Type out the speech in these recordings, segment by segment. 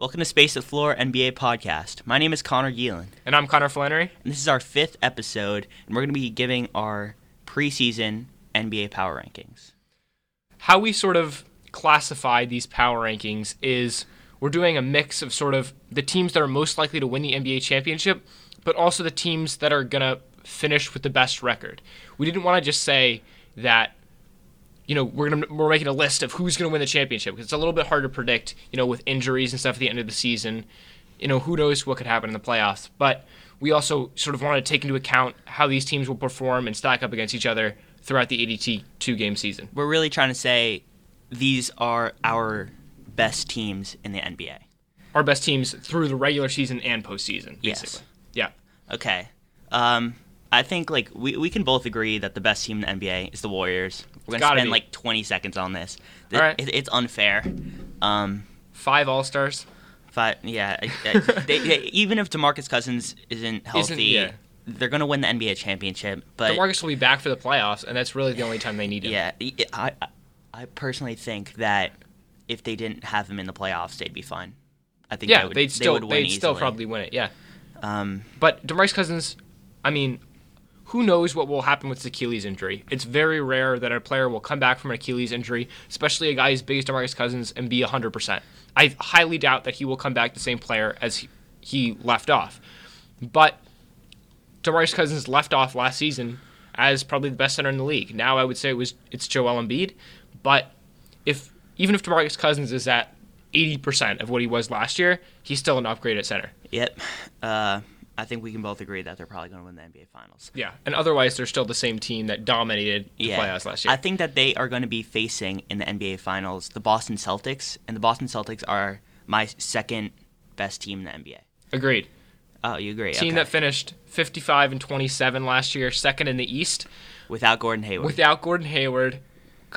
Welcome to Space the Floor NBA podcast. My name is Connor Geelan, And I'm Connor Flannery. and this is our fifth episode, and we're going to be giving our preseason NBA power rankings. How we sort of classify these power rankings is we're doing a mix of sort of the teams that are most likely to win the NBA championship, but also the teams that are going to finish with the best record. We didn't want to just say that you know we're gonna we're making a list of who's gonna win the championship because it's a little bit hard to predict. You know, with injuries and stuff at the end of the season, you know who knows what could happen in the playoffs. But we also sort of want to take into account how these teams will perform and stack up against each other throughout the 82 game season. We're really trying to say these are our best teams in the NBA. Our best teams through the regular season and postseason, Yes. Yeah. Okay. Um, I think like we, we can both agree that the best team in the NBA is the Warriors. We're gonna spend be. like 20 seconds on this. Th- All right. it- it's unfair. Um, Five All Stars. But yeah, they, they, even if Demarcus Cousins isn't healthy, yeah. they're gonna win the NBA championship. But DeMarcus will be back for the playoffs, and that's really the only time they need him. yeah, I, I personally think that if they didn't have him in the playoffs, they'd be fine. I think Yeah, they would, they'd still they would win would still probably win it. Yeah. Um, But DeMarcus Cousins, I mean, who knows what will happen with his Achilles injury? It's very rare that a player will come back from an Achilles injury, especially a guy as big as DeMarcus Cousins, and be 100%. I highly doubt that he will come back the same player as he, he left off. But DeMarcus Cousins left off last season as probably the best center in the league. Now I would say it was it's Joel Embiid, but if even if DeMarcus Cousins is at 80% of what he was last year, he's still an upgrade at center. yep. Uh, I think we can both agree that they're probably gonna win the NBA Finals. Yeah, and otherwise they're still the same team that dominated the playoffs last year. I think that they are going to be facing in the NBA Finals the Boston Celtics, and the Boston Celtics are my second best team in the NBA. Agreed. Oh, you agree? Team okay. that finished 55 and 27 last year, second in the East, without Gordon Hayward. without Gordon Hayward,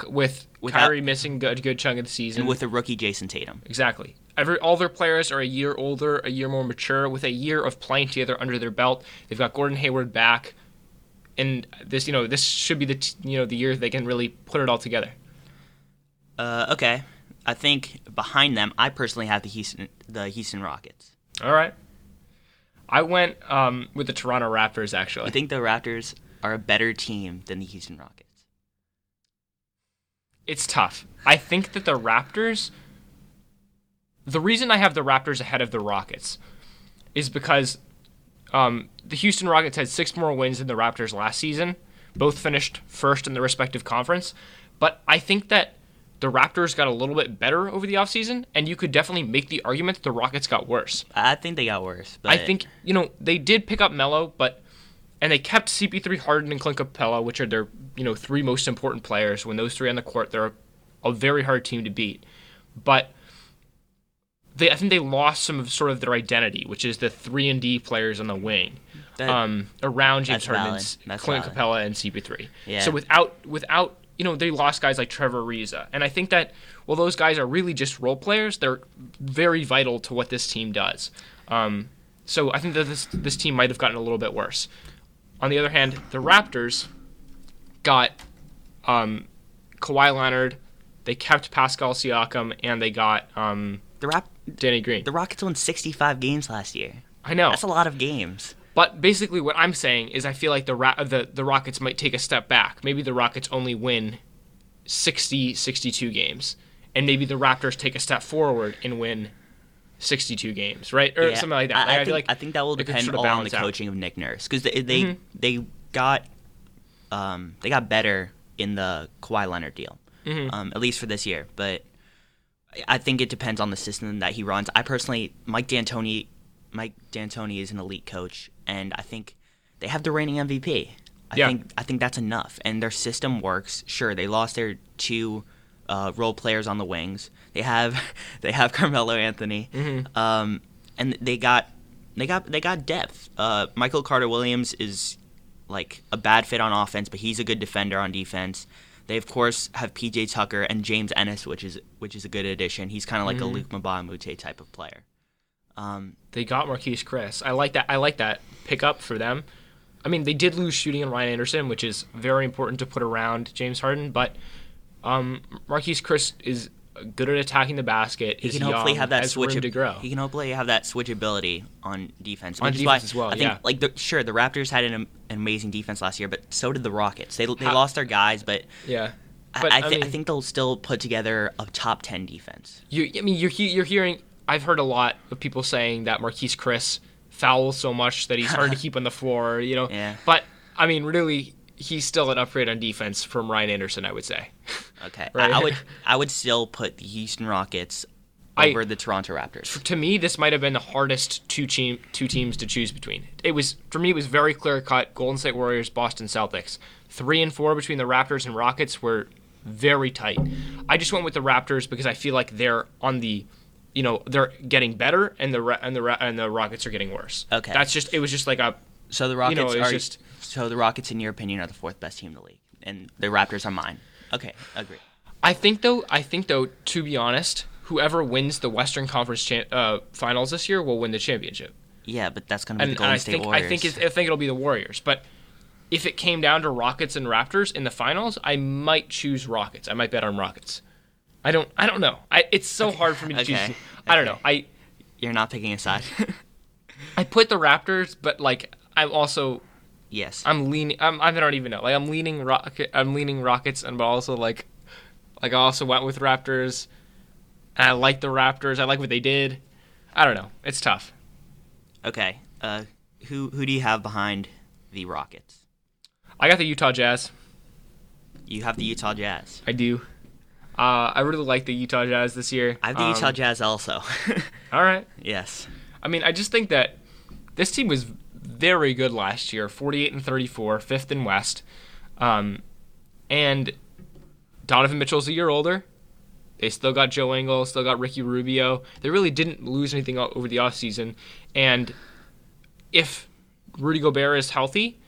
with Without- Kyrie missing a good chunk of the season. and with the rookie Jayson Tatum. exactly. Every all their players are a year older, a year more mature, with a year of playing together under their belt. They've got Gordon Hayward back, and this you know this should be the t- you know the year they can really put it all together. Uh, okay. I think behind them, I personally have the Houston, the Houston Rockets. All right. I went um, with the Toronto Raptors actually. I think the Raptors are a better team than the Houston Rockets. It's tough. I think that the Raptors. The reason I have the Raptors ahead of the Rockets is because um, the Houston Rockets had six more wins than the Raptors last season. Both finished first in their respective conference. But I think that the Raptors got a little bit better over the offseason, and you could definitely make the argument that the Rockets got worse. I think they got worse. But I think, you know, they did pick up Melo, but. And they kept CP3 Harden and Clint Capela, which are their, you know, three most important players. When those three on the court, they're a, a very hard team to beat. But they, I think they lost some of sort of their identity, which is the three and D players on the wing, that- um, around James Harden, valid. and S- That's Clint valid. Capela, and CP3. Yeah. So without without you know they lost guys like Trevor Ariza, and I think that well those guys are really just role players. They're very vital to what this team does. Um, so I think that this this team might have gotten a little bit worse. On the other hand, the Raptors got um, Kawhi Leonard. They kept Pascal Siakam, and they got um, the Rap- Danny Green. the Rockets won 65 games last year. I know. That's a lot of games. But basically, what I'm saying is, I feel like the Ra- the the Rockets might take a step back. Maybe the Rockets only win 60, 62 games, and maybe the Raptors take a step forward and win 62 games, right, or Yeah, something like that. I, Like, I, feel think, like I think that will depend sort of on the out. coaching of Nick Nurse because they they, Mhm. they got um, they got better in the Kawhi Leonard deal, Mhm. um, at least for this year. But I- I think it depends on the system that he runs. I personally, Mike D'Antoni, Mike D'Antoni is an elite coach, and I think they have the reigning MVP. I Yeah. think I think that's enough, and their system works. Sure, they lost their two uh, role players on the wings. They have they have Carmelo Anthony, Mm-hmm. um, and they got they got they got depth. Uh, Michael Carter Williams is like a bad fit on offense, but he's a good defender on defense. They of course have PJ Tucker and James Ennis, which is which is a good addition. He's kind of like Mhm. a Luc Mbah a Moute type of player. Um, they got Marquese Chriss. I like that. I like that pickup for them. I mean, they did lose shooting on Ryan Anderson, which is very important to put around James Harden, but um, Marquese Chriss is good at attacking the basket. He can hopefully young, have that switch to grow. He can hopefully have that switchability on defense. On defense why as well, I think, yeah. like the, sure, the Raptors had an, an amazing defense last year, but so did the Rockets. They they How- lost their guys, but, yeah, I- but I, I, thi- mean, I think they'll still put together a top ten defense. you. I mean, you're he- you're hearing. I've heard a lot of people saying that Marquese Chriss fouls so much that he's hard to keep on the floor. You know, Yeah. but I mean, really, he's still an upgrade on defense from Ryan Anderson. I would say. Okay, Right. I, I would I would still put the Houston Rockets I- over the Toronto Raptors. to me, this might have been the hardest two team two teams to choose between. It was for me, it was very clear cut. Golden State Warriors, Boston Celtics. Three and four between the Raptors and Rockets were very tight. I just went with the Raptors because I feel like they're on the, you know, they're getting better, and the and the and the Rockets are getting worse. Okay. that's just it was just like a So the Rockets you know, are just- so the Rockets, in your opinion, are the fourth best team in the league, and the Raptors are mine. Okay, agree. I think though, I think though, to be honest, whoever wins the Western Conference cha- uh, Finals this year will win the championship. Yeah, but that's gonna be and, the Golden I State think Warriors. I think I think it'll be the Warriors. But if it came down to Rockets and Raptors in the finals, I might choose Rockets. I might bet on Rockets. I don't. I don't know. I, it's so hard for me to Okay. choose. I don't know. I You're not picking a side. I put the Raptors, but like I'm also yes. I'm leaning. I'm, I don't even know. Like I'm leaning Rocket. I'm leaning Rockets, and but also like like I also went with Raptors. And I like the Raptors. I like what they did. I don't know. It's tough. Okay. Uh, who who do you have behind the Rockets? I got the Utah Jazz. You have the Utah Jazz. I do. Uh, I really like the Utah Jazz this year. I have the Um, Utah Jazz also. All right. yes. I mean, I just think that this team was very good last year 48 and 34, fifth in West. Um, and Donovan Mitchell's a year older. They still got Joe Ingles, still got Ricky Rubio. They really didn't lose anything over the offseason. And if Rudy Gobert is healthy,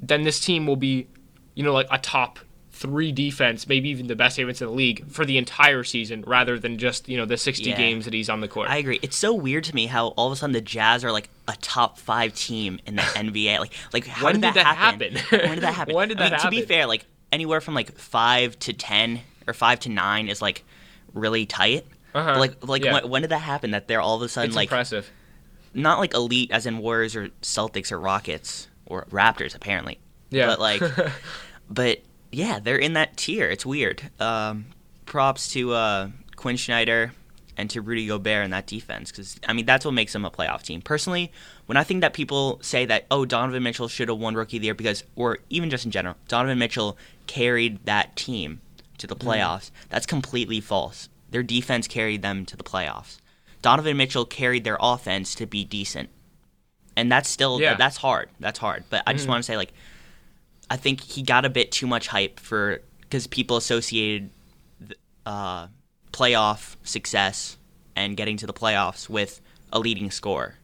then this team will be, you know, like a top three defense, maybe even the best defense in the league for the entire season, rather than just you know the 60 Yeah. games that he's on the court. I agree. It's so weird to me how all of a sudden the Jazz are like a top five team in the NBA. Like, like how When did, did that, that happen? happen? when did that happen? When did I mean, that To be fair, like anywhere from like five to ten or five to nine is like really tight. Uh-huh. But, like, like Yeah. when, when did that happen? That they're all of a sudden it's like impressive. not like elite as in Warriors or Celtics or Rockets or Raptors apparently. Yeah. But like, but yeah, they're in that tier. It's weird. Um, props to uh, Quin Snyder and to Rudy Gobert in that defense because I mean that's what makes them a playoff team. Personally, when I think that people say that oh Donovan Mitchell should have won Rookie of the Year because or even just in general Donovan Mitchell carried that team to the playoffs, that's completely false. Their defense carried them to the playoffs. Donovan Mitchell carried their offense to be decent. And that's still Yeah. that's hard. That's hard. But I just Mhm. want to say like I think he got a bit too much hype for because people associated uh, playoff success and getting to the playoffs with a leading score.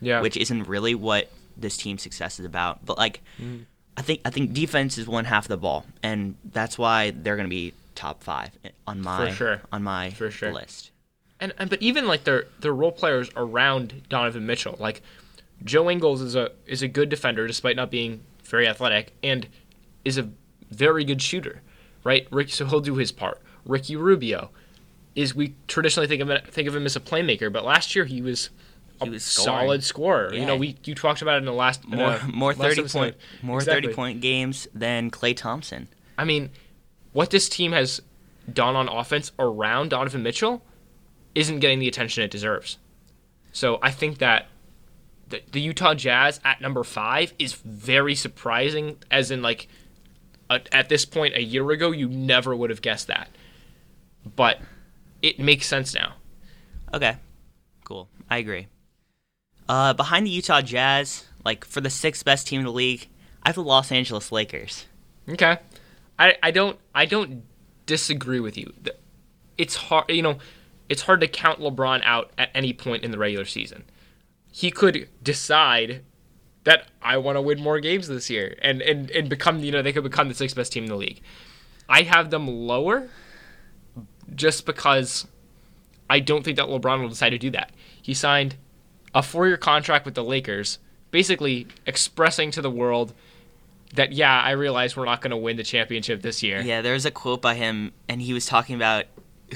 Yeah. which isn't really what this team's success is about. But like, Mm-hmm. I think I think defense is one half of the ball, and that's why they're going to be top five on my sure. on my For sure. list. and, and but even like their their role players around Donovan Mitchell, like Joe Ingles is a is a good defender despite not being very athletic, and is a very good shooter, right? Rick, so he'll do his part. Ricky Rubio is we traditionally think of it, think of him as a playmaker, but last year he was a He was solid scorer. You know, we you talked about it in the last More the more thirty point more Exactly. thirty point games than Klay Thompson. I mean, what this team has done on offense around Donovan Mitchell isn't getting the attention it deserves. So I think that the, the Utah Jazz at number five is very surprising, as in, like, a, at this point a year ago, you never would have guessed that. But it makes sense now. Okay, cool. I agree. Uh, behind the Utah Jazz, like for the sixth best team in the league, I have the Los Angeles Lakers. Okay. I, I don't I don't disagree with you. It's hard you know, it's hard to count LeBron out at any point in the regular season. He could decide that I want to win more games this year and, and, and become you know, they could become the sixth best team in the league. I have them lower just because I don't think that LeBron will decide to do that. He signed a four year contract with the Lakers, basically expressing to the world that yeah, I realize we're not going to win the championship this year. Yeah, there's a quote by him, and he was talking about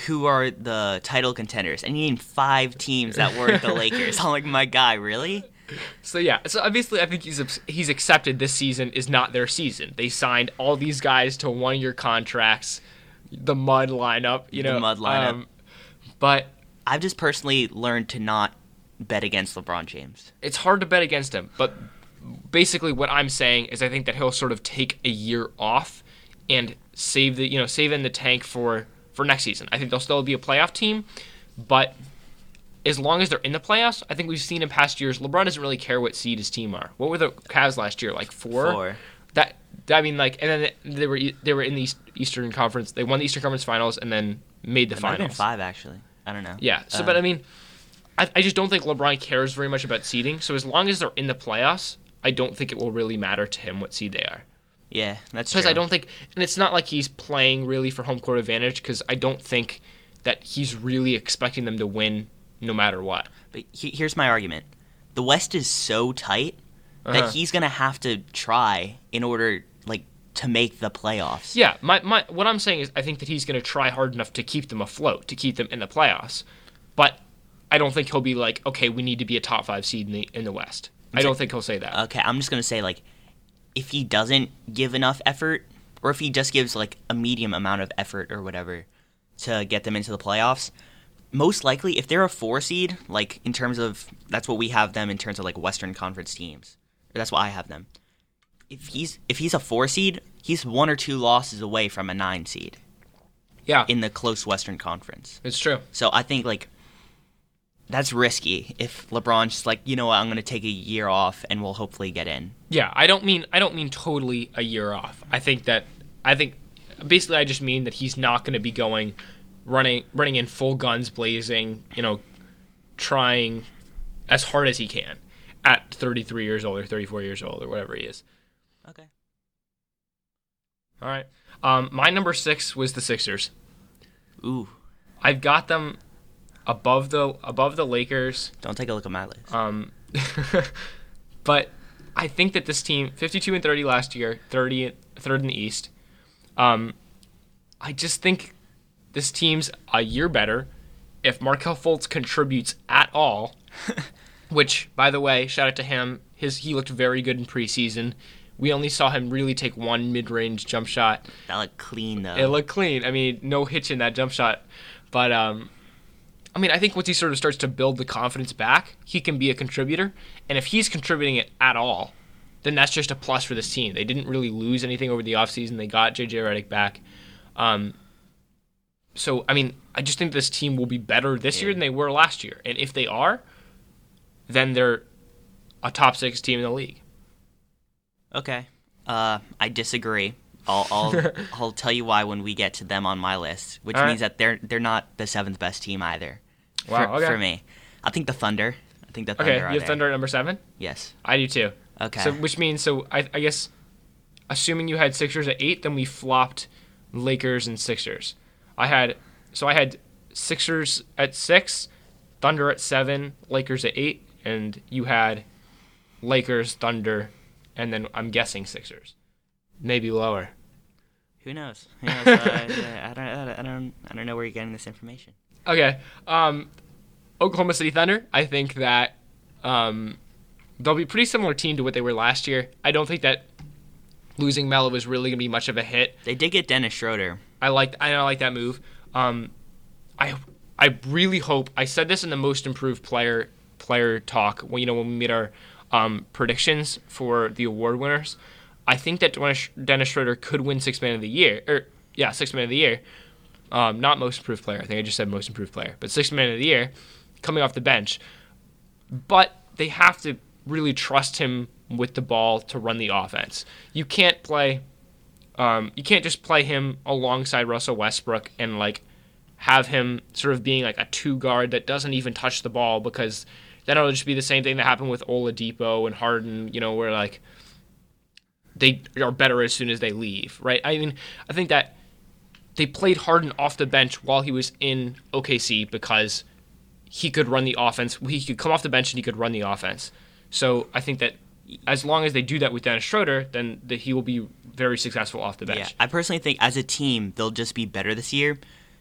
who are the title contenders, and you named five teams that weren't the Lakers. I'm like, my guy, really? So yeah, so obviously I think he's he's accepted this season is not their season. They signed all these guys to one year contracts, the mud lineup, you know. The mud lineup. Um, but I've just personally learned to not bet against LeBron James. it's hard to bet against him. But basically, what I'm saying is I think that he'll sort of take a year off and save the you know save in the tank for for next season. I think they'll still be a playoff team, but as long as they're in the playoffs, I think we've seen in past years LeBron doesn't really care what seed his team are. What were the Cavs last year? Like four. Four. That I mean, like, and then they were they were in the Eastern Conference. They won the Eastern Conference Finals and then made the It might have been five actually. I don't know. Yeah. So, Um, but I mean, I, I just don't think LeBron cares very much about seeding. So as long as they're in the playoffs, I don't think it will really matter to him what seed they are. Yeah, that's Because. I don't think, and it's not like he's playing really for home court advantage. Because I don't think that he's really expecting them to win no matter what. But he, here's my argument: the West is so tight Uh-huh. that he's gonna have to try in order, like, to make the playoffs. Yeah, my, my what I'm saying is I think that he's going to try hard enough to keep them afloat, to keep them in the playoffs. But I don't think he'll be like, okay, we need to be a top five seed in the in the West. I don't think he'll say that. Okay, I'm just gonna say like, if he doesn't give enough effort, or if he just gives like a medium amount of effort or whatever to get them into the playoffs, most likely if they're a four seed, like in terms of that's what we have them in terms of like Western Conference teams, or that's what I have them. If he's if he's a four seed, he's one or two losses away from a nine seed yeah, in the close Western Conference. it's true. So I think like that's risky if LeBron's just like, you know what, I'm gonna take a year off and we'll hopefully get in. Yeah, I don't mean I don't mean totally a year off. I think that I think basically I just mean that he's not going to be going running running in full guns blazing, you know, trying as hard as he can at 33 years old or 34 years old or whatever he is. Okay. All right. Um, my number six was the Sixers. Ooh, I've got them above the above the Lakers. don't take a look at my list. Um, but I think that this team, 52 and 30 last year, 30 third in the East. Um, I just think this team's a year better if Markelle Fultz contributes at all. which, by the way, shout out to him. His he looked very good in preseason. We only saw him really take one mid-range jump shot. that looked clean though. It looked clean. I mean, no hitch in that jump shot. But um, I mean, I think once he sort of starts to build the confidence back, he can be a contributor. And if he's contributing it at all, then that's just a plus for this team. They didn't really lose anything over the offseason. They got JJ Redick back. Um, so I mean, I just think this team will be better this year than they were last year. And if they are, then they're a top six team in the league. okay. Uh, I disagree. I'll I'll I'll tell you why when we get to them on my list, which All right. means that they're they're not the seventh best team either. Wow, For, okay. for me, I think the Thunder. I think the Thunder Okay, you have there. Thunder at number seven. Yes. I do too. Okay. So which means so I, I guess assuming you had Sixers at eight, then we flopped Lakers and Sixers. I had so I had Sixers at six, Thunder at seven, Lakers at eight, and you had Lakers, Thunder, and then I'm guessing Sixers, maybe lower. Who knows? Who knows? uh, I I don't I don't I don't know where you're getting this information. Okay, um, Oklahoma City Thunder. I think that um, they'll be a pretty similar team to what they were last year. I don't think that losing Melo was really gonna be much of a hit. They did get Dennis Schroeder. I like I like that move. Um, I I really hope I said this in the most improved player player talk when you know when we made our um, predictions for the award winners. I think that Dennis Dennis Schroeder could win Six Man of the Year or yeah Six Man of the Year. Um, not most improved player. I think I just said most improved player, but sixth Man of the Year coming off the bench. But they have to really trust him with the ball to run the offense. You can't play um, you can't just play him alongside Russell Westbrook and like have him sort of being like a two guard that doesn't even touch the ball because then it'll just be the same thing that happened with Oladipo and Harden, you know, where like they are better as soon as they leave, right? I mean, I think that they played Harden off the bench while he was in OKC because he could run the offense. He could come off the bench and he could run the offense. So I think that as long as they do that with Dennis Schroeder, then that he will be very successful off the bench. Yeah, I personally think as a team they'll just be better this year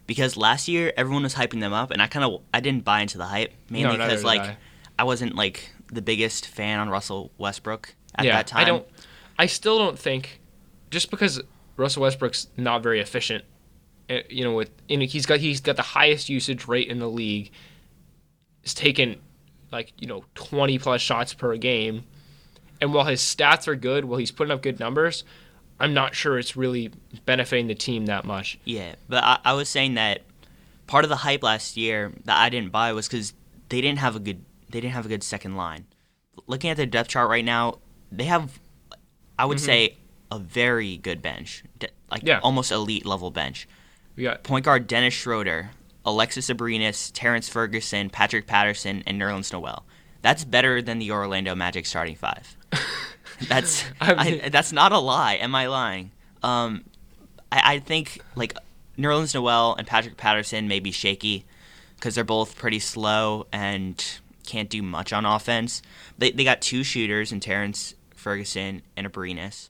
because last year everyone was hyping them up, and I kind of I didn't buy into the hype mainly because like I. I. wasn't like the biggest fan on Russell Westbrook at yeah, that time. I don't. I still don't think just because Russell Westbrook's not very efficient, you know, with and he's got he's got the highest usage rate in the league. He's taken like you know twenty plus shots per game, and while his stats are good, while he's putting up good numbers, I'm not sure it's really benefiting the team that much. Yeah, but I, I was saying that part of the hype last year that I didn't buy was because they didn't have a good they didn't have a good second line. Looking at their depth chart right now, they have I would say a very good bench, like Mm-hmm. Yeah. almost elite level bench. We got Point guard Dennis Schroeder, Alexis Abrines, Terrence Ferguson, Patrick Patterson, and Nerlens Noel. That's better than the Orlando Magic starting five. That's I I that's not a lie. Am I lying? Um, I, I think like Nerlens Noel and Patrick Patterson may be shaky because they're both pretty slow and can't do much on offense. They they got two shooters in Terrence Ferguson and Abrines,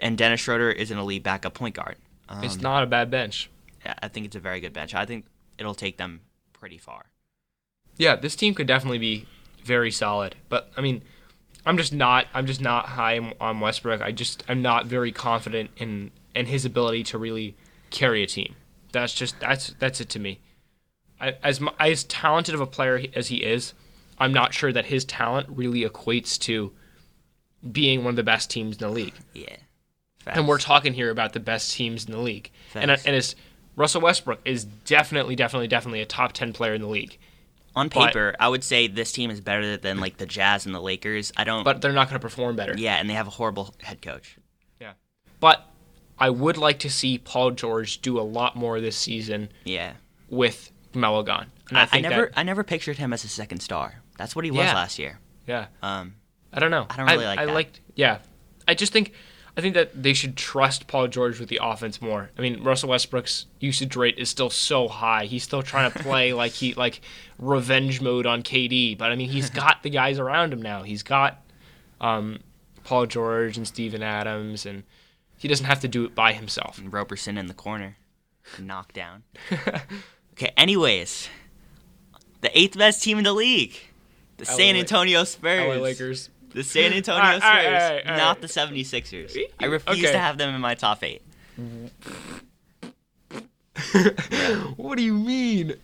and Dennis Schroeder is an elite backup point guard. Um, it's not a bad bench. Yeah, I think it's a very good bench. I think it'll take them pretty far. Yeah, this team could definitely be very solid. But I mean, I'm just not. I'm just not high on- Westbrook. I just I'm not very confident in in his ability to really carry a team. That's just that's that's it to me. I, as as talented of a player as he is, I'm not sure that his talent really equates to being one of the best teams in the league. Yeah. And we're talking here about the best teams in the league. And and it's Russell Westbrook is definitely, definitely, definitely a top ten player in the league. on but- paper, I would say this team is better than like the Jazz and the Lakers. I don't. But they're not going to perform better. yeah, and they have a horrible head coach. Yeah. But I would like to see Paul George do a lot more this season Yeah. with Melo gone. And I, I, think never that- I never pictured him as a second star. That's what he was Yeah. last year. yeah. Um, I don't know. I don't really like I that. liked yeah. I just think I think that they should trust Paul George with the offense more. I mean, Russell Westbrook's usage rate is still so high. He's still trying to play like he like revenge mode on KD, but I mean, he's got the guys around him now. He's got um, Paul George and Steven Adams and he doesn't have to do it by himself. and Roberson in the corner, knocked down. okay. Anyways, the eighth best team in the league, the San Antonio Spurs. LA Lakers. The San Antonio All right, Spurs, all right, all right, not the 76ers. I refuse Okay. to have them in my top eight. What do you mean?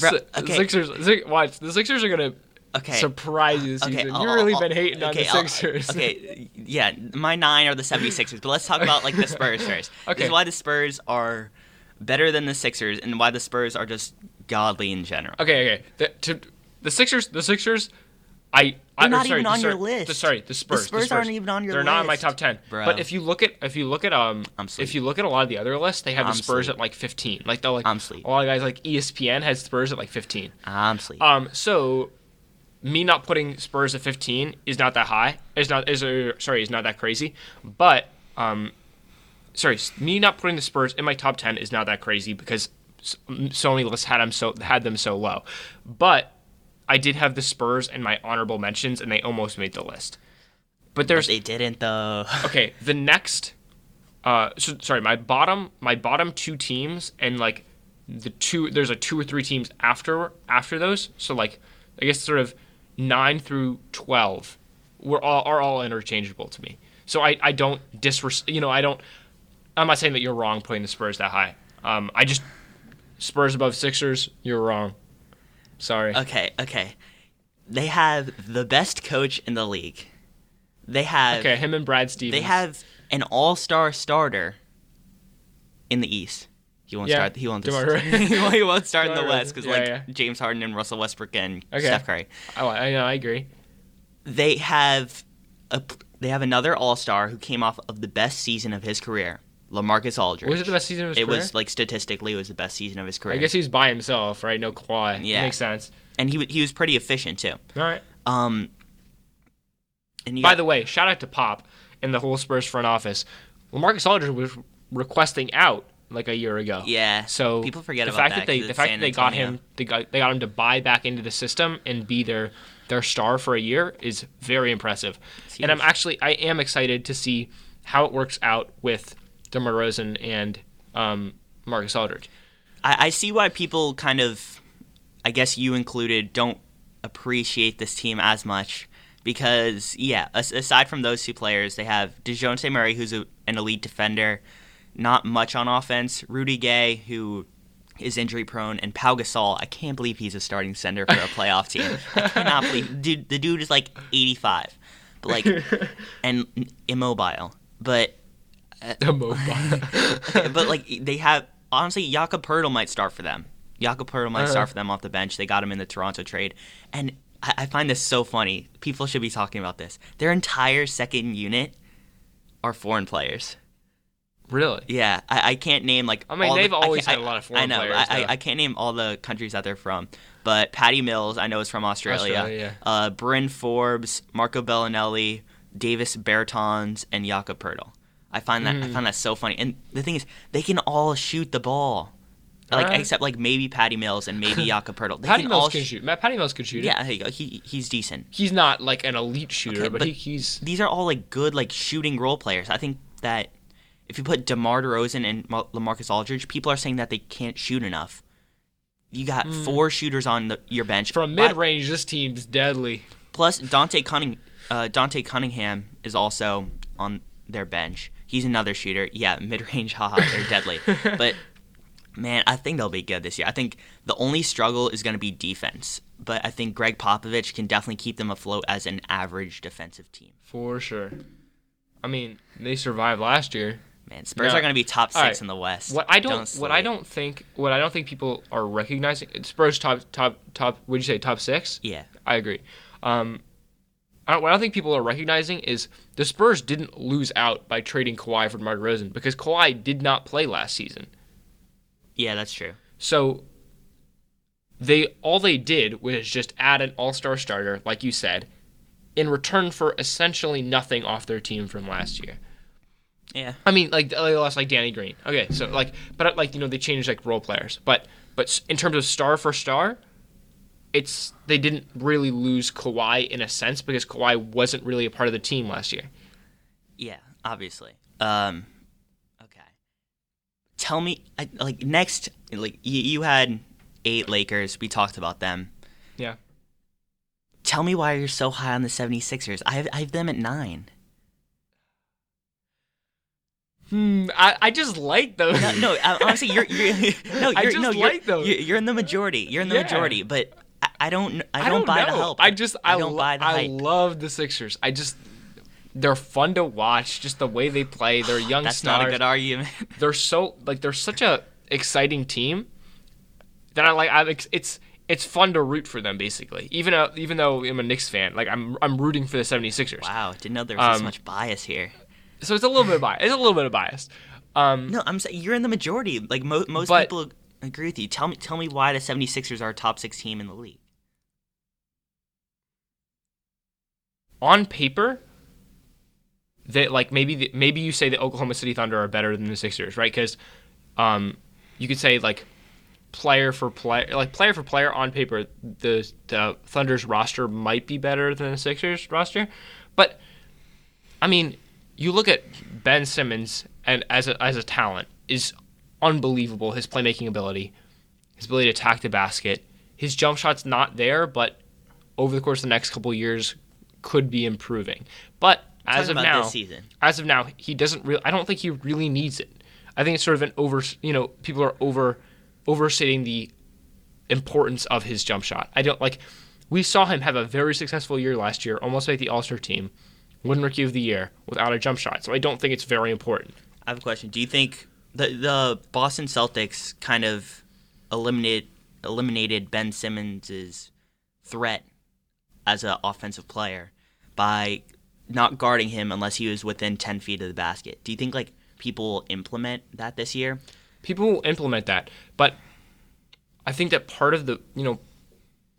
Bro, okay. Sixers. Six, watch the Sixers are gonna Okay. surprise you this Okay, season. I'll- You've really I'll- been hating on okay, the I'll- Sixers. okay, yeah, my nine are the 76ers, but let's talk about like the Spurs first. This Okay. is why the Spurs are better than the Sixers, and why the Spurs are just godly in general. Okay, okay. The, to, the Sixers, the Sixers, I. I They're or not sorry, even the on your list. The, sorry, the Spurs. The Spurs aren't even on your list. They're not in my top ten. Bro. But if you look at if you look at um I'm sleep. if you look at a lot of the other lists, they have the I'm Spurs sleep. at like fifteen. Like they'll like I'm sleep. a lot of guys like ESPN has Spurs at like fifteen. I'm sleep. Um, so me not putting Spurs at 15 is not that high. Is not is uh, sorry, is not that crazy. But um, sorry, me not putting the Spurs in my top 10 is not that crazy because so many lists had them so had them so low. But I did have the Spurs in my honorable mentions, and they almost made the list. But there's they didn't though. okay. The next, uh, so, sorry, my bottom, my bottom two teams, and like the two, there's a two or three teams after after those. So like, I guess sort of nine through twelve, were all are all interchangeable to me. So I I don't disres, you know, I don't. I'm not saying that you're wrong putting the Spurs that high. Um, I just Spurs above Sixers, you're wrong. Sorry. okay, okay. They have the best coach in the league. They have okay, him and Brad Stevens. they have an all-star starter in the East. He won't Yeah, start. He won't. Just, he won't start in the West because Rosen. like Yeah, yeah. James Harden and Russell Westbrook and Okay. Steph Curry. Oh, I know. I agree. They have a. They have another all-star who came off of the best season of his career, LaMarcus Aldridge. Was it the best season of his It career? was like statistically, it was the best season of his career. I guess he was by himself, right? No Kawhi. Yeah. that Makes sense. and he he was pretty efficient too. All right. Um. And you By got- the way, shout out to Pop and the whole Spurs front office. Lamarcus Aldridge was requesting out like a year ago. yeah. So people forget the about fact that that they the fact San that they got Antonio. him they got they got him to buy back into the system and be their their star for a year is very impressive. And I'm actually I am excited to see how it works out with DeMar DeRozan and um, Marcus Aldridge. I, I see why people kind of, I guess you included, don't appreciate this team as much because yeah, as, aside from those two players, they have Dejounte Murray, who's a, an elite defender, not much on offense. Rudy Gay, who is injury prone, and Pau Gasol. I can't believe he's a starting center for a playoff team. I cannot believe dude. The dude is like 85, but like and immobile. But Immobile. but like they have honestly, Jakob Poeltl might start for them. Jakob Poeltl might Uh-huh. start for them off the bench. They got him in the Toronto trade, and I, I find this so funny. People should be talking about this. Their entire second unit are foreign players. really? Yeah, I, I can't name like. I mean, all they've I always had a lot of foreign I know. players, I, I. I can't name all the countries that they're from, but Patty Mills, I know, is from Australia. Australia, Uh, Bryn Forbes, Marco Belinelli, Davis Bertans, and Jakob Poeltl. I find that I Hmm. find that so funny. And the thing is, they can all shoot the ball, like Alright. except like maybe Patty Mills and maybe Jakob Poeltl. They Patty can Mills all can sh- shoot. Matt Patty Mills could shoot it. Yeah. He he's decent. He's not like an elite shooter, Okay, but, but- he, he's these are all like good like shooting role players. I think that if you put DeMar DeRozan and Ma- LaMarcus Aldridge, people are saying that they can't shoot enough. You got four shooters on the, your bench. From mid range. This team's deadly. Plus Dante Cunning, uh, Dante Cunningham is also on their bench. He's another shooter. Yeah, mid range, haha, they're deadly. But man, I think they'll be good this year. I think the only struggle is going to be defense. But I think Gregg Popovich can definitely keep them afloat as an average defensive team. For sure. I mean, they survived last year. Man, Spurs No. are going to be top six right. in the West. What I don't, what I don't think, what I don't think people are recognizing. Spurs top, top, top. Would you say top six? Yeah, I agree. Um, I what I think people are recognizing is the Spurs didn't lose out by trading Kawhi for DeMar DeRozan because Kawhi did not play last season. yeah, that's true. So they all they did was just add an all-star starter, like you said, in return for essentially nothing off their team from last year. Yeah, I mean, like they lost like Danny Green. Okay, so like, but like you know they changed like role players, but but in terms of star for star, it's they didn't really lose Kawhi in a sense because Kawhi wasn't really a part of the team last year. yeah, obviously. Um, okay. Tell me, I, like next, like you, you had eight Lakers. We talked about them. Yeah. Tell me why you're so high on the 76ers. I have, I have them at nine. Hmm. I, I just like those. No, no honestly, you're, you're no, I you're, just no, you're, like those. You're, you're in the majority. You're in the Yeah. majority, but I, I don't, I don't, don't buy know. the help. I just I, I don't buy the I hype. love the Sixers. I just they're fun to watch. Just the way they play. They're young That's stars. not a good argument. they're so like they're such a exciting team that I like. I it's it's fun to root for them basically. Even uh, even though I'm a Knicks fan, like I'm I'm rooting for the 76ers. wow, didn't know there was this Um, much bias here. So it's a little bit of bias. It's a little bit of bias. Um, No, I'm saying you're in the majority. Like mo- most But- people agree with you. Tell me, tell me why the 76ers are a top six team in the league. On paper, they like maybe the, maybe you say the Oklahoma City Thunder are better than the Sixers, right? Because um, you could say like player for player, like player for player on paper, the the Thunder's roster might be better than the Sixers roster, but I mean, you look at Ben Simmons and as a as a talent is unbelievable. His playmaking ability, his ability to attack the basket, his jump shot's not there, but over the course of the next couple years could be improving. But as of now, as of now, he doesn't really. I don't think he really needs it. I think it's sort of an over. You know, people are over overstating the importance of his jump shot. I don't like. We saw him have a very successful year last year, almost make the All Star team, win Rookie of the Year without a jump shot. So I don't think it's very important. I have a question. Do you think the the Boston Celtics kind of eliminated eliminated Ben Simmons's threat as an offensive player by not guarding him unless he was within 10 feet of the basket? Do you think like people will implement that this year? people will implement that but i think that part of the you know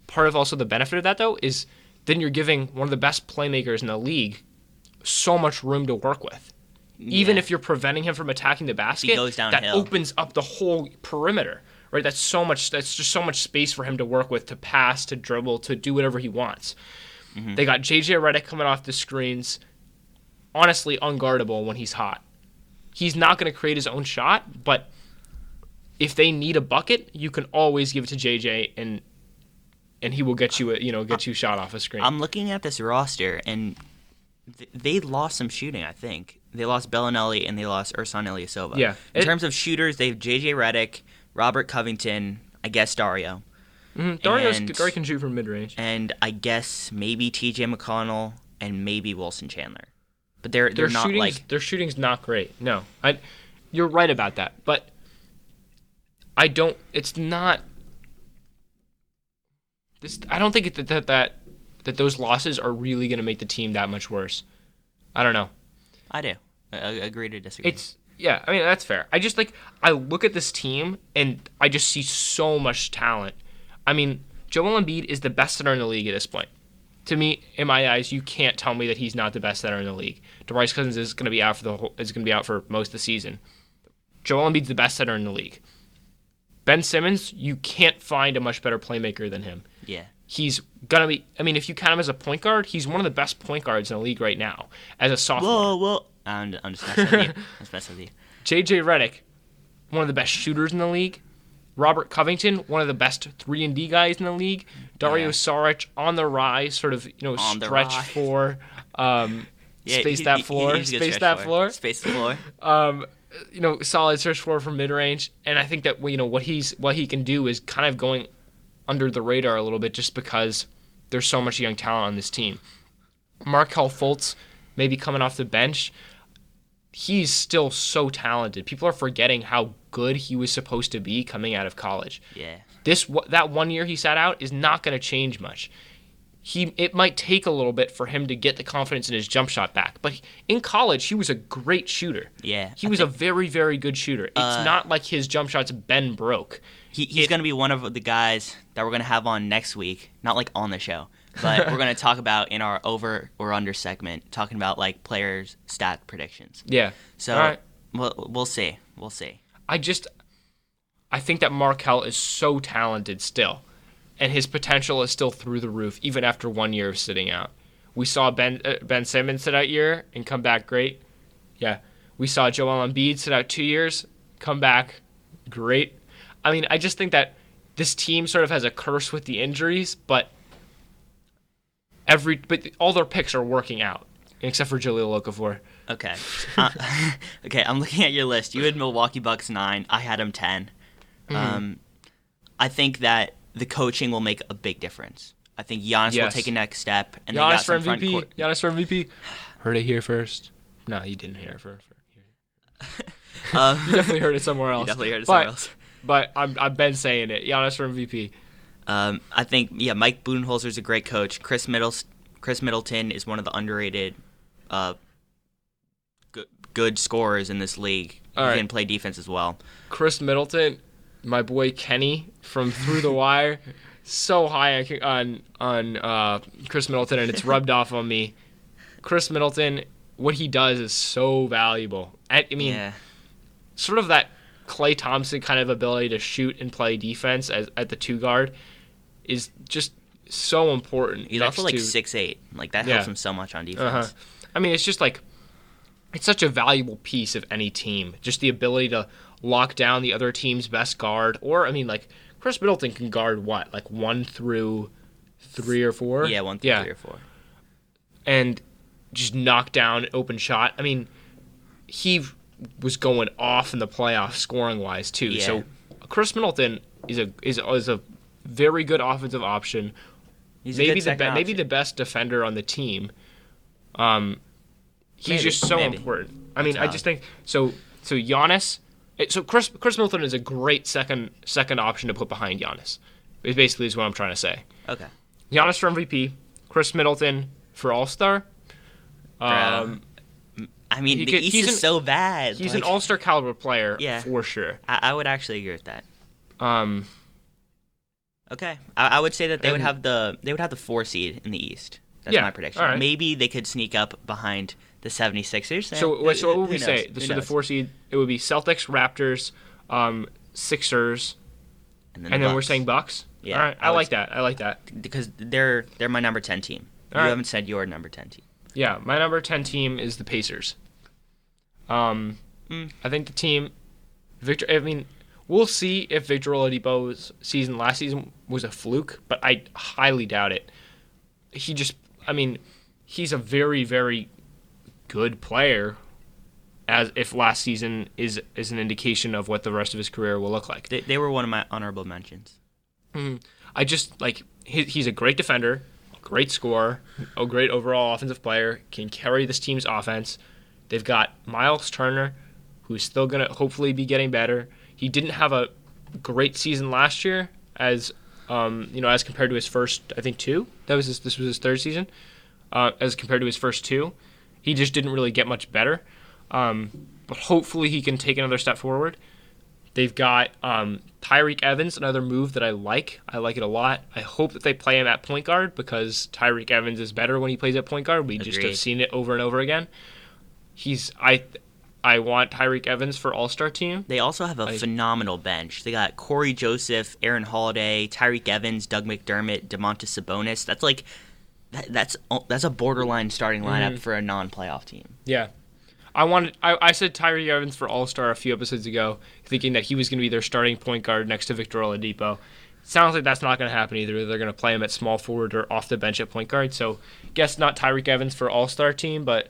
part of also the benefit of that though is then you're giving one of the best playmakers in the league so much room to work with. Even if you're preventing him from attacking the basket that opens up the whole perimeter right? That's so much that's just so much space for him to work with to pass to dribble to do whatever he wants Mm-hmm. they got jj Redick coming off the screens honestly unguardable when he's hot he's not going to create his own shot but if they need a bucket, you can always give it to JJ and and he will get you a, you know get you shot off a screen. I'm looking at this roster, and th- they lost some shooting. I think they lost Belinelli and they lost Ersan Ilyasova. Yeah. In It- terms of shooters, they have JJ Redick, Robert Covington, I guess Dario, Mhm. Dario's and- Dario can shoot from mid range. and I guess maybe TJ McConnell and maybe Wilson Chandler. But they're they're Their not shooting's like their shooting's not great. No, I, you're right about that. But I don't. It's not. This I don't think that that that, that those losses are really going to make the team that much worse. I don't know. I do. I, I agree to disagree. It's yeah, I mean that's fair. I just like I look at this team and I just see so much talent. I mean, Joel Embiid is the best center in the league at this point. To me, in my eyes, you can't tell me that he's not the best center in the league. DeMarcus Cousins is going to be out for the whole, is going to be out for most of the season. Joel Embiid's the best center in the league. Ben Simmons, you can't find a much better playmaker than him. yeah. He's gonna be. I mean, if you count him as a point guard, he's one of the best point guards in the league right now as a sophomore. Whoa, whoa. I'm, I'm just messing with you. I'm just messing with you. JJ Redick, one of the best shooters in the league. Robert Covington, one of the best three and D guys in the league. Dario Yeah. Saric on the rise, sort of you know On stretch four, um, Yeah, space he- that floor, good space that floor. floor. Space the floor. Um, you know, solid search floor from mid range, and I think that you know what he's what he can do is kind of going under the radar a little bit just because there's so much young talent on this team. Markelle Fultz, maybe coming off the bench, he's still so talented. People are forgetting how good he was supposed to be coming out of college. Yeah. This that one year he sat out is not going to change much. He it might take a little bit for him to get the confidence in his jump shot back, but in college he was a great shooter. Yeah. He I was a very very good shooter. It's Uh, not like his jump shots been broke. He, he's going to be one of the guys that we're going to have on next week. Not like on the show, but we're going to talk about in our over or under segment, talking about like players' stat predictions. Yeah. So All right. we'll, we'll see. We'll see. I just I think that Markelle is so talented still, and his potential is still through the roof even after one year of sitting out. We saw Ben uh, Ben Simmons sit out year and come back great. Yeah, we saw Joel Embiid sit out two years, come back great. I mean, I just think that this team sort of has a curse with the injuries, but every but all their picks are working out except for Jahlil Okafor. Okay. Uh, okay, I'm looking at your list. You had Milwaukee Bucks 9. I had them 10. Mm-hmm. Um, I think that the coaching will make a big difference. I think Giannis will take a next step. And Giannis for MVP. court. Giannis for MVP. Heard it here first. No, you didn't hear it first. Uh, You definitely heard it somewhere else. you definitely heard it but, somewhere else. But I'm, I've been saying it. Giannis for MVP. Um, I think yeah, Mike Budenholzer is a great coach. Chris Middle Khris Middleton is one of the underrated, uh, good good scorers in this league. All he right. can play defense as well. Khris Middleton, my boy Kenny from Through the Wire, so high on on, on uh, Khris Middleton, and it's rubbed off on me. Khris Middleton, what he does is so valuable. I, I mean, yeah, sort of that Klay Thompson kind of ability to shoot and play defense as, at the two guard is just so important. he's also like to- six eight. Like that Yeah. helps him so much on defense. Uh-huh. I mean, it's just like it's such a valuable piece of any team. Just the ability to lock down the other team's best guard, or I mean, like Khris Middleton can guard what, like one through three or four. Yeah, one through yeah, three or four. and just knock down open shot. I mean, he was going off in the playoffs scoring wise too. Yeah. So Khris Middleton is a is, is a very good offensive option He's a maybe good the be- maybe the best defender on the team. Um, he's Maybe, just so maybe. important. I mean, I just think so. So Giannis, so Chris Khris Middleton is a great second second option to put behind Giannis. It basically is what I'm trying to say. okay. Giannis for MVP, Khris Middleton for All Star. Um, I mean, he the could- East he's is an- so bad. he's an All Star caliber player Yeah. for sure. I, I would actually agree with that. Um, Okay, I, I would say that they would have the they would have the four seed in the East. That's Yeah, my prediction. right. Maybe they could sneak up behind the 76ers. so Eh, what- so what would who we knows? say? Who So the four seed it would be Celtics, Raptors, um, Sixers, and then, and the then we're saying Bucks. Yeah, All right, I I, like that. I like that. because they're they're my number 10 team. All you right. haven't said your number 10 team. Yeah, my number ten team is the Pacers. Um, Mm. I think the team, Victor. I mean, We'll see if Victor Oladipo's season last season was a fluke, but I highly doubt it. He just, I mean, he's a very, very good player. As if last season is is an indication of what the rest of his career will look like. They, they were one of my honorable mentions. Mm-hmm. I just like he, he's a great defender, great scorer, a great overall offensive player, can carry this team's offense. They've got Miles Turner, who's still gonna hopefully be getting better. He didn't have a great season last year, as um, you know, as compared to his first, I think two. That was his, this was his third season, uh, as compared to his first two. He just didn't really get much better. Um, but hopefully he can take another step forward. They've got um, Tyreke Evans, another move that I like. I like it a lot. I hope that they play him at point guard because Tyreke Evans is better when he plays at point guard. We just have seen it over and over again. He's I I want Tyreke Evans for All Star team. They also have a phenomenal bench. They got Cory Joseph, Aaron Holiday, Tyreke Evans, Doug McDermott, Domantas Sabonis. That's like that, that's that's a borderline starting lineup Mm-hmm. for a non-playoff team. Yeah. I wanted I, I said Tyreke Evans for All Star a few episodes ago, thinking that he was going to be their starting point guard next to Victor Oladipo. Sounds like that's not going to happen either. They're going to play him at small forward or off the bench at point guard. So, guess not Tyreke Evans for All Star team, but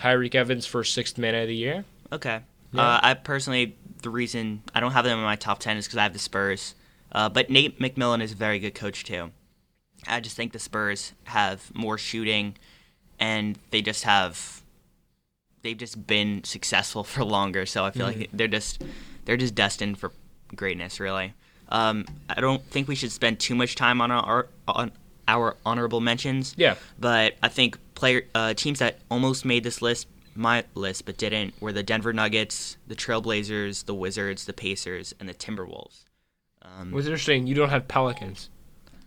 Tyreke Evans for sixth man of the year. Okay. Yeah. Uh, I personally, the reason I don't have them in my top 10 is because I have the Spurs. Uh, but Nate McMillan is a very good coach, too. I just think the Spurs have more shooting, and they just have. They've just been successful for longer, so I feel Mm-hmm. like they're just they're just destined for greatness, really. Um, I don't think we should spend too much time on our on our honorable mentions. Yeah. But I think player uh, teams that almost made this list, my list, but didn't, were the Denver Nuggets, the Trailblazers, the Wizards, the Pacers, and the Timberwolves. Um, What's interesting, you don't have Pelicans.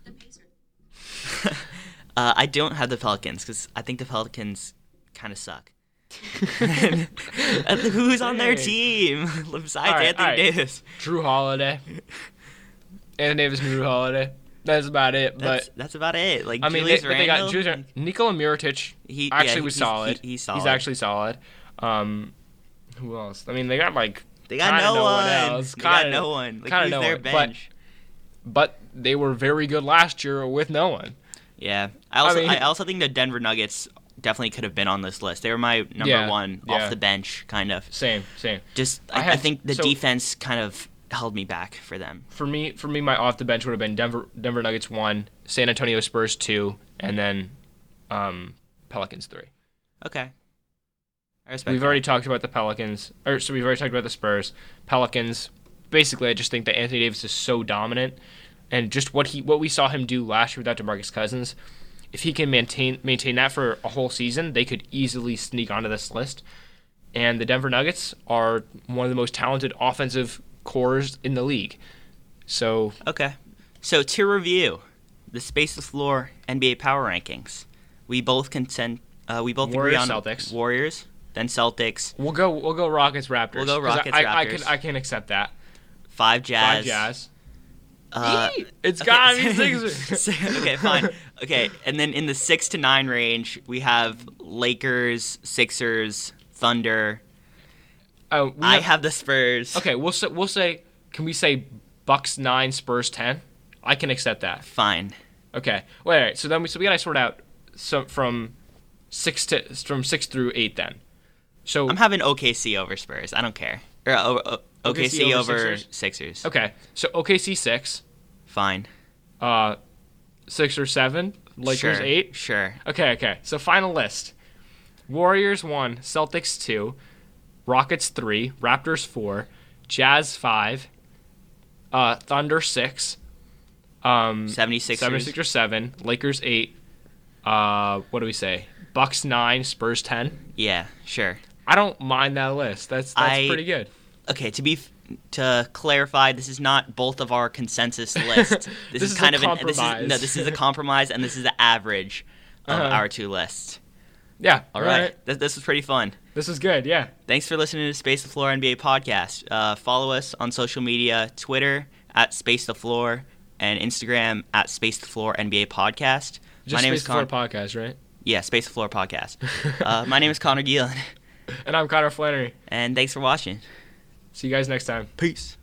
The Pacers. uh, I don't have the Pelicans because I think the Pelicans kind of suck. Who's on their team besides All right, Anthony all right. Davis? Jrue Holiday. Anthony Davis and Jrue Holiday. That's about it. But that's about it. Like I mean, Julius they, but they got Julius Randle. Nikola Mirotic He- yeah, actually he- was he's- solid. he- he's He's actually solid. Um, who else? I mean, they got like they got no, no one. else. They got Kinda- no one. Like, kinda no their one, but- bench? but they were very good last year with no one. Yeah, I also I, mean- also think the Denver Nuggets definitely could have been on this list. They were my number Yeah, one yeah. off the bench, kind of. Same, same. Just I I, I think the so- defense kind of held me back for them. For me, for me, my off the bench would have been Denver, Denver Nuggets one, San Antonio Spurs two, and then um, Pelicans three. Okay, I respect. We've that. already talked about the Pelicans, or so we've already talked about the Spurs. Pelicans. Basically, I just think that Anthony Davis is so dominant, and just what he what we saw him do last year without DeMarcus Cousins. If he can maintain maintain that for a whole season, they could easily sneak onto this list. And the Denver Nuggets are one of the most talented offensive cores in the league. So Okay, so to review the Space the Floor NBA Power Rankings, we both consent. Uh, we both Warriors, agree on Celtics. Warriors, then Celtics, we'll go we'll go Rockets Raptors. We'll go Rockets, I, I, Raptors. can I can accept that. five Jazz. Five Jazz. Uh! It's okay, gotta be Sixers. okay, fine. Okay, and then in the six to nine range, we have Lakers, Sixers, Thunder. We I have the Spurs. Okay, we'll say we'll say. Can we say Bucks nine, Spurs ten? I can accept that. Fine. Okay. Wait. All right. So then we so we gotta sort out so from six to from six through eight then. So I'm having OKC over Spurs. I don't care. Or uh, uh, OKC, OKC over over, Sixers? Sixers. okay. So OKC six, Fine. uh, six or seven, Lakers sure. eight. Sure. Okay. Okay. So final list: Warriors one, Celtics two, Rockets three, Raptors four, Jazz five, uh, Thunder six. Um, 76ers. 76 7, Lakers 8. Uh, what do we say? Bucks 9, Spurs 10. Yeah, sure. I don't mind that list. That's that's I- pretty good. Okay, to be f- to clarify, this is not both of our consensus list. This, This is is kind a of an this is, no, this is a compromise, and this is the average of Uh-huh. our two lists. Yeah. All right, This, this was pretty fun. This is good. Yeah. Thanks for listening to Space the Floor NBA podcast. Uh, follow us on social media: Twitter at Space the Floor and Instagram at Space the Floor NBA podcast. Just my name Space is Con- Floor podcast, right? yeah, Space the Floor podcast. uh, my name is Connor Gielan, And I'm Connor Flannery. and thanks for watching. See you guys next time. Peace.